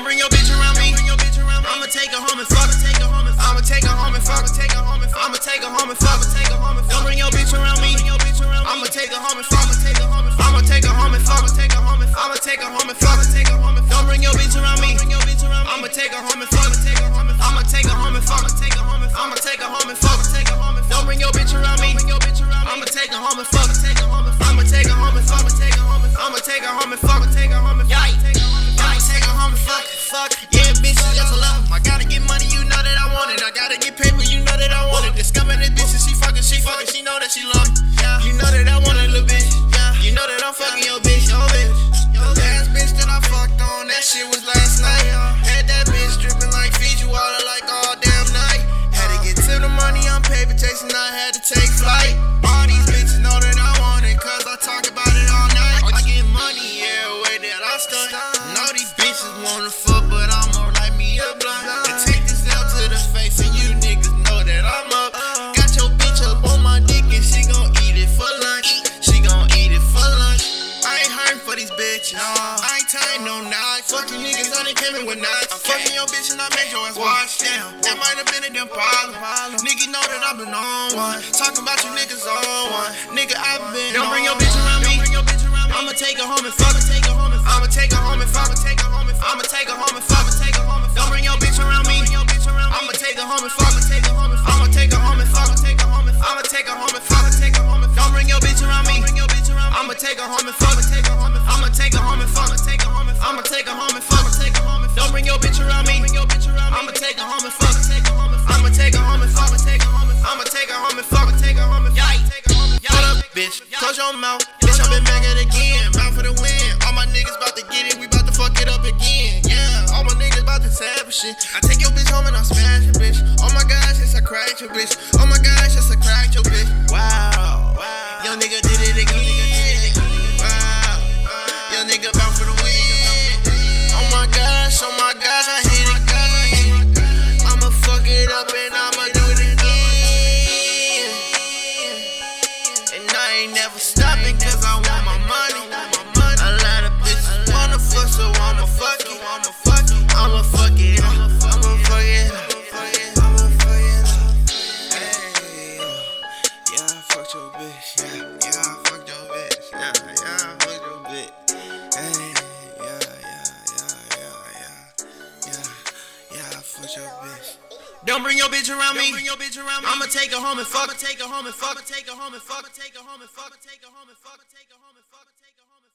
Don't bring your bitch around me. I'ma take her home and fuck. I'ma take her home and fuck. I'ma take her home and fuck. Don't bring your bitch around me. I'ma take her home and fuck. I'ma take her home and fuck. I'ma take her home and fuck. Don't bring your bitch around me. I'ma take her home and fuck. I'ma take her home and fuck. I'ma take her home and fuck. Don't bring your bitch around me. I'ma take her home and fuck. I'ma take her home and fuck. I'ma take her home and fuck. Shit was last night. Had that bitch dripping like Fiji water like all damn night. Had to get to the money, I'm paper chasing, I had to take flight. These bitches. I ain't tying no knots. Fuck you niggas, I done came in with knots. Fucking your bitch and I made your ass watch. Damn, that might have been a damn problem. Nigga know that I've been on one. Talking about you niggas on one. Nigga, I've been Don't bring your bitch around me. I'ma take her home and fuck. Her. I'ma take her home and fuck. Her home and fuck. I'ma take her home and fuck. Her home and fuck. Don't bring your bitch around me. I'ma take her home and fuck. Her. I'ma take her home and fuck. Her. I'ma take her home and fuck. Her home and fuck. Don't bring your bitch around me. I'ma take her home and fuck. I'ma Close your mouth. Bitch, I been back at again. Bound for the win. All my niggas about to get it. We about to fuck it up again. Yeah. All my niggas about to savage shit. I take your bitch home and I smash your bitch. Oh my gosh, yes, I cracked your bitch. Oh my gosh, yes, I cracked your bitch. Wow. I fucked your bitch. Don't bring your bitch around me. I'ma take her home and fuck. I'ma take her home and fuck. I'ma take her home and fuck. I'ma take her home and fuck. I'ma take her home and fuck. I'ma take her home and fuck.